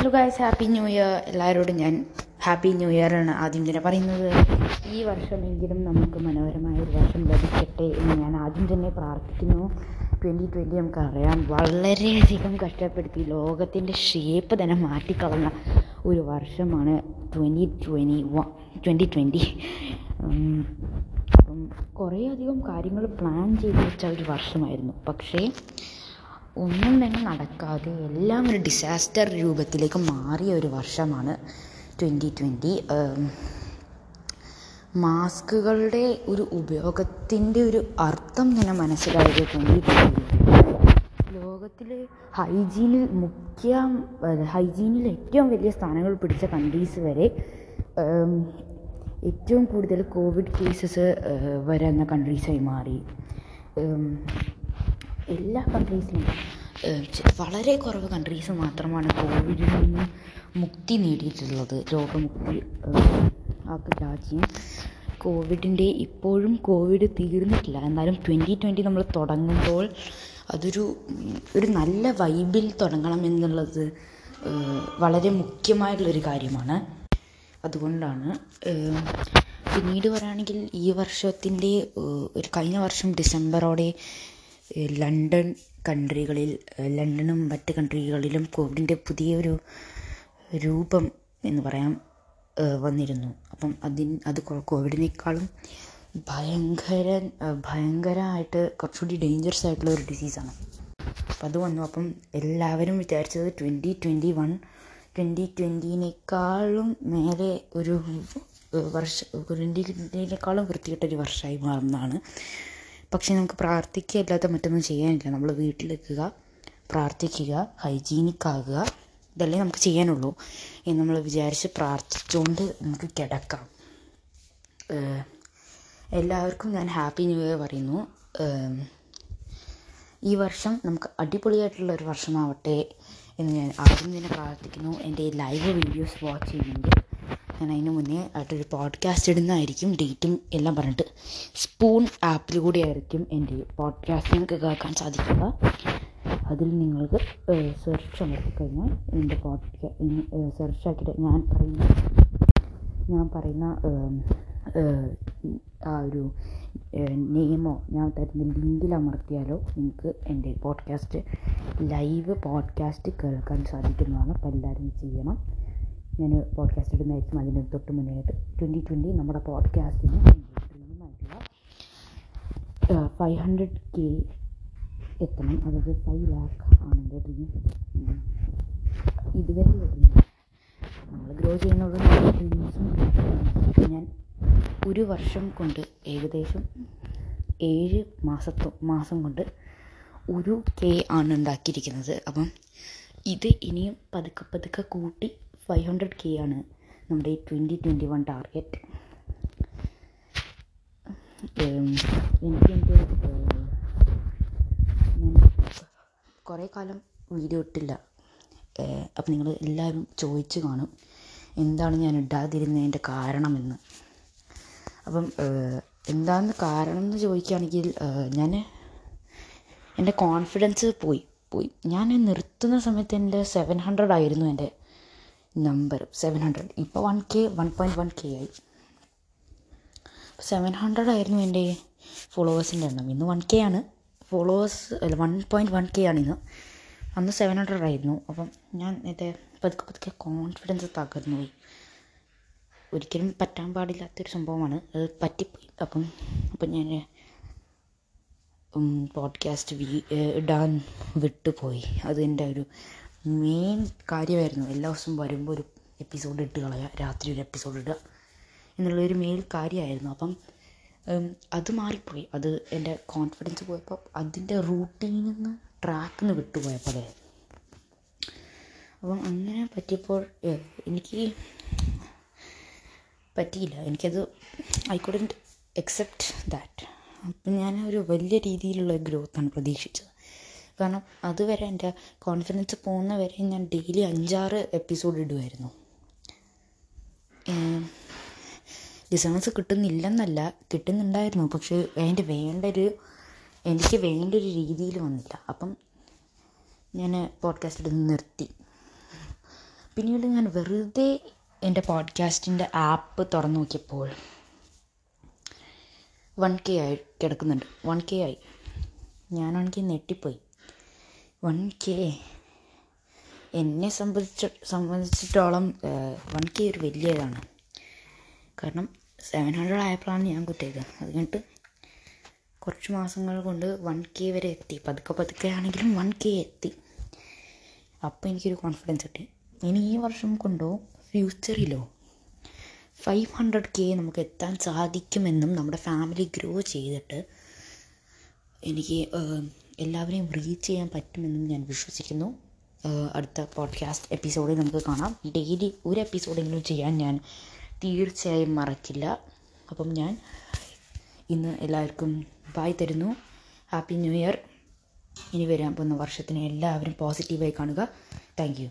Hello guys happy new year എല്ലാവരോടും ഞാൻ happy new year ആണ് ആദ്യം തന്നെ പറയുന്നത്. ഈ വർഷമെങ്കിലും നമുക്ക് മനോഹരമായ ഒരു വർഷം ലഭിക്കട്ടെ എന്ന് ഞാൻ ആദ്യം തന്നെ പ്രാർത്ഥിക്കുന്നു. ട്വന്റി ട്വന്റി നമുക്കറിയാം വളരെയധികം കഷ്ടപ്പെടുത്തി ലോകത്തിന്റെ ഷേപ്പ് തന്നെ മാറ്റിക്കളഞ്ഞ ഒരു വർഷമാണ് twenty twenty one twenty twenty അപ്പം കുറേയധികം കാര്യങ്ങൾ പ്ലാൻ ചെയ്ത് വെച്ച ഒരു വർഷമായിരുന്നു. പക്ഷേ ഒന്നും തന്നെ നടക്കാതെ എല്ലാം ഒരു ഡിസാസ്റ്റർ രൂപത്തിലേക്ക് മാറിയ ഒരു വർഷമാണ് ട്വന്റി ട്വന്റി മാസ്കുകളുടെ ഒരു ഉപയോഗത്തിന്റെ ഒരു അർത്ഥം തന്നെ മനസ്സിലായത് ട്വന്റി ലോകത്തിലെ ഹൈജീനിൽ മുഖ്യ ഹൈജീനിൽ ഏറ്റവും വലിയ സ്ഥാനങ്ങൾ പിടിച്ച കൺട്രീസ് വരെ ഏറ്റവും കൂടുതൽ കോവിഡ് കേസസ് വരുന്ന കൺട്രീസായി മാറി. എല്ലാ കൺട്രീസിലും വളരെ കുറവ് കൺട്രീസ് മാത്രമാണ് കോവിഡിൽ നിന്ന് മുക്തി നേടിയിട്ടുള്ളത്. രോഗമുക്തി ആക്കി രാജ്യം. കോവിഡിന്റെ ഇപ്പോഴും കോവിഡ് തീർന്നിട്ടില്ല. എന്നാലും ട്വന്റി ട്വന്റി നമ്മൾ തുടങ്ങുമ്പോൾ അതൊരു ഒരു നല്ല വൈബിൽ തുടങ്ങണം എന്നുള്ളത് വളരെ മുഖ്യമായിട്ടുള്ളൊരു കാര്യമാണ്. അതുകൊണ്ടാണ് പിന്നീട് പറയുകയാണെങ്കിൽ ഈ വർഷത്തിന്റെ ഒരു കഴിഞ്ഞ വർഷം ഡിസംബറോടെ ലണ്ടൻ കൺട്രികളിൽ ലണ്ടനും മറ്റ് കൺട്രികളിലും കോവിഡിന്റെ പുതിയൊരു രൂപം എന്ന് പറയാം വന്നിരുന്നു. അപ്പം അതിന് അത് കോവിഡിനേക്കാളും ഭയങ്കര ഭയങ്കരമായിട്ട് കുറച്ചുകൂടി ഡേഞ്ചറസ് ആയിട്ടുള്ള ഒരു ഡിസീസാണ് അപ്പം അത് വന്നു. അപ്പം എല്ലാവരും വിചാരിച്ചത് ട്വന്റി ട്വന്റി വൺ ട്വന്റി ട്വന്റീനേക്കാളും മേലെ ഒരു വർഷം ട്വന്റി ട്വന്റീനേക്കാളും വൃത്തികെട്ടൊരു വർഷമായി മാറുന്നതാണ്. പക്ഷേ നമുക്ക് പ്രാർത്ഥിക്കുക അല്ലാതെ മറ്റൊന്നും ചെയ്യാനില്ല. നമ്മൾ വീട്ടിലെത്തുക പ്രാർത്ഥിക്കുക ഹൈജീനിക് ആകുക ഇതല്ലേ നമുക്ക് ചെയ്യാനുള്ളൂ എന്ന് നമ്മൾ വിചാരിച്ച് പ്രാർത്ഥിച്ചുകൊണ്ട് നമുക്ക് കിടക്കാം. എല്ലാവർക്കും ഞാൻ ഹാപ്പി ന്യൂ ഇയർ പറയുന്നു. ഈ വർഷം നമുക്ക് അടിപൊളിയായിട്ടുള്ള ഒരു വർഷമാവട്ടെ എന്ന് ഞാൻ ആദ്യം തന്നെ പ്രാർത്ഥിക്കുന്നു. എന്റെ ലൈവ് വീഡിയോസ് വാച്ച് ചെയ്യുന്നുണ്ട്. ഞാൻ അതിന് മുന്നേ ആയിട്ടൊരു പോഡ്കാസ്റ്റ് ഇടുന്നതായിരിക്കും ഡേറ്റും എല്ലാം പറഞ്ഞിട്ട്. സ്പൂൺ ആപ്പിൽ കൂടി ആയിരിക്കും എന്റെ പോഡ്കാസ്റ്റ് നിങ്ങൾക്ക് കേൾക്കാൻ സാധിക്കുക. അതിൽ നിങ്ങൾക്ക് സെർച്ച് കഴിഞ്ഞാൽ എന്റെ പോഡ്കാസ്റ്റ് സെർച്ച് ആക്കിയിട്ട് ഞാൻ പറയുന്ന ഞാൻ പറയുന്ന ആ ഒരു നെയിമോ ഞാൻ തരുന്ന ലിങ്കിൽ അമർത്തിയാലോ നിങ്ങൾക്ക് എന്റെ പോഡ്കാസ്റ്റ് ലൈവ് പോഡ്കാസ്റ്റ് കേൾക്കാൻ സാധിക്കുന്നതാണ്. അപ്പോൾ എല്ലാവരും ചെയ്യണം. ഞാൻ പോഡ്കാസ്റ്റ് ഇടുന്നതായിരിക്കും അതിന് തൊട്ട് മുന്നേയായിട്ട് ട്വന്റി ട്വന്റി നമ്മുടെ പോഡ്കാസ്റ്റിന് ഡ്രീമായിട്ടുള്ള ഫൈവ് ഹൺഡ്രഡ് കെ എത്തണം. അതായത് ഫൈവ് ലാക്ക് ആണ് എന്റെ ഡ്രീം ഇതുവരെ നമ്മൾ ഗ്രോ ചെയ്യുന്നത് ഞാൻ ഒരു വർഷം കൊണ്ട് ഏകദേശം ഏഴ് മാസത്തോ മാസം കൊണ്ട് ഒരു കെ ആണ് ഉണ്ടാക്കിയിരിക്കുന്നത്. അപ്പം ഇത് ഇനിയും പതുക്കെ പതുക്കെ കൂട്ടി ഫൈവ് ഹൺഡ്രഡ് കെ ആണ് നമ്മുടെ ഈ ട്വന്റി ട്വന്റി വൺ ടാർഗറ്റ് എനിക്ക് എന്റെ കുറേ കാലം വീഡിയോ ഇട്ടില്ല. അപ്പം നിങ്ങൾ എല്ലാവരും ചോദിച്ചു കാണും എന്താണ് ഞാൻ ഇടാതിരുന്നതിന്റെ കാരണമെന്ന്. അപ്പം എന്താണ് കാരണം എന്ന് ചോദിക്കുകയാണെങ്കിൽ ഞാൻ എന്റെ കോൺഫിഡൻസ് പോയി പോയി. ഞാൻ നിർത്തുന്ന സമയത്ത് എന്റെ സെവൻ ഹൺഡ്രഡ് ആയിരുന്നു എന്റെ നമ്പർ സെവൻ ഹൺഡ്രഡ് ഇപ്പോൾ one K one point one K ആയി. സെവൻ ഹൺഡ്രഡ് ആയിരുന്നു എന്റെ ഫോളോവേഴ്സിന്റെ എണ്ണം. ഇന്ന് വൺ കെ ആണ്. ഫോളോവേഴ്സ് അല്ല വൺ പോയിന്റ് വൺ കെ ആണ് ഇന്ന്. അന്ന് സെവൻ ഹൺഡ്രഡ് ആയിരുന്നു. അപ്പം ഞാൻ ഇത് പതുക്കെ പതുക്കെ കോൺഫിഡൻസ് തകർന്നു പോയി. ഒരിക്കലും പറ്റാൻ പാടില്ലാത്തൊരു സംഭവമാണ്. അത് പറ്റിപ്പോയി. അപ്പം അപ്പം ഞാൻ പോഡ്കാസ്റ്റ് വീ ഇടാൻ വിട്ടുപോയി. അത് ഒരു മെയിൻ കാര്യമായിരുന്നു. എല്ലാ ദിവസവും വരുമ്പോൾ ഒരു എപ്പിസോഡ് ഇട്ട് കളയുക രാത്രി ഒരു എപ്പിസോഡ് ഇടുക എന്നുള്ളൊരു മെയിൻ കാര്യമായിരുന്നു. അപ്പം അത് മാറിപ്പോയി. അത് എന്റെ കോൺഫിഡൻസ് പോയപ്പോൾ അതിന്റെ റൂട്ടീനിൽ നിന്ന് ട്രാക്ക് നിന്ന് വിട്ടുപോയപ്പോൾ അതെ അപ്പം അങ്ങനെ പറ്റിയപ്പോൾ എനിക്ക് പറ്റിയില്ല. എനിക്കത് ഐ കുഡന്റ് എക്സെപ്റ്റ് ദാറ്റ് അപ്പം ഞാൻ ഒരു വലിയ രീതിയിലുള്ള ഗ്രോത്താണ് പ്രതീക്ഷിച്ചത്. കാരണം അതുവരെ എന്റെ കോൺഫിഡൻസ് പോകുന്ന വരെ ഞാൻ ഡെയിലി അഞ്ചാറ് എപ്പിസോഡ് ഇടുമായിരുന്നു ലിസണേഴ്സ് കിട്ടുന്നില്ലെന്നല്ല കിട്ടുന്നുണ്ടായിരുന്നു. പക്ഷേ അതിന്റെ വേണ്ട ഒരു എനിക്ക് വേണ്ട ഒരു രീതിയിൽ വന്നില്ല. അപ്പം ഞാൻ പോഡ്കാസ്റ്റ് ഇടുന്നത് നിർത്തി. പിന്നീട് ഞാൻ വെറുതെ എന്റെ പോഡ്കാസ്റ്റിന്റെ ആപ്പ് തുറന്നു നോക്കിയപ്പോൾ വൺ കെ ആയി കിടക്കുന്നുണ്ട്. വൺ കെ ആയി. ഞാനാണെങ്കിൽ നെട്ടിപ്പോയി വൺ കെ. എന്നെ സംബന്ധിച്ച സംബന്ധിച്ചിടത്തോളം വൺ കെ ഒരു വലിയ ഇതാണ് കാരണം സെവൻ ഹൺഡ്രഡ് ആയപ്പോഴാണ് ഞാൻ കുത്തിയത്. അത് കഴിഞ്ഞിട്ട് കുറച്ച് മാസങ്ങൾ കൊണ്ട് വൺ കെ വരെ എത്തി. പതുക്കെ പതുക്കെ ആണെങ്കിലും വൺ കെ എത്തി. അപ്പോൾ എനിക്കൊരു കോൺഫിഡൻസ് കിട്ടി. ഇനി ഈ വർഷം കൊണ്ടോ ഫ്യൂച്ചറിലോ ഫൈവ് ഹൺഡ്രഡ് കെ നമുക്ക് എത്താൻ സാധിക്കുമെന്നും നമ്മുടെ ഫാമിലി ഗ്രോ ചെയ്തിട്ട് എനിക്ക് എല്ലാവരെയും റീച്ച് ചെയ്യാൻ പറ്റുമെന്ന് ഞാൻ വിശ്വസിക്കുന്നു. അടുത്ത പോഡ്കാസ്റ്റ് എപ്പിസോഡിൽ നമുക്ക് കാണാം. ഡെയിലി ഒരു എപ്പിസോഡെങ്കിലും ചെയ്യാൻ ഞാൻ തീർച്ചയായും മറക്കില്ല. അപ്പം ഞാൻ ഇന്ന് എല്ലാവർക്കും ബായ് തരുന്നു. ഹാപ്പി ന്യൂ ഇയർ ഇനി വരാൻ പോകുന്ന വർഷത്തിന് എല്ലാവരും പോസിറ്റീവായി കാണുക. Thank you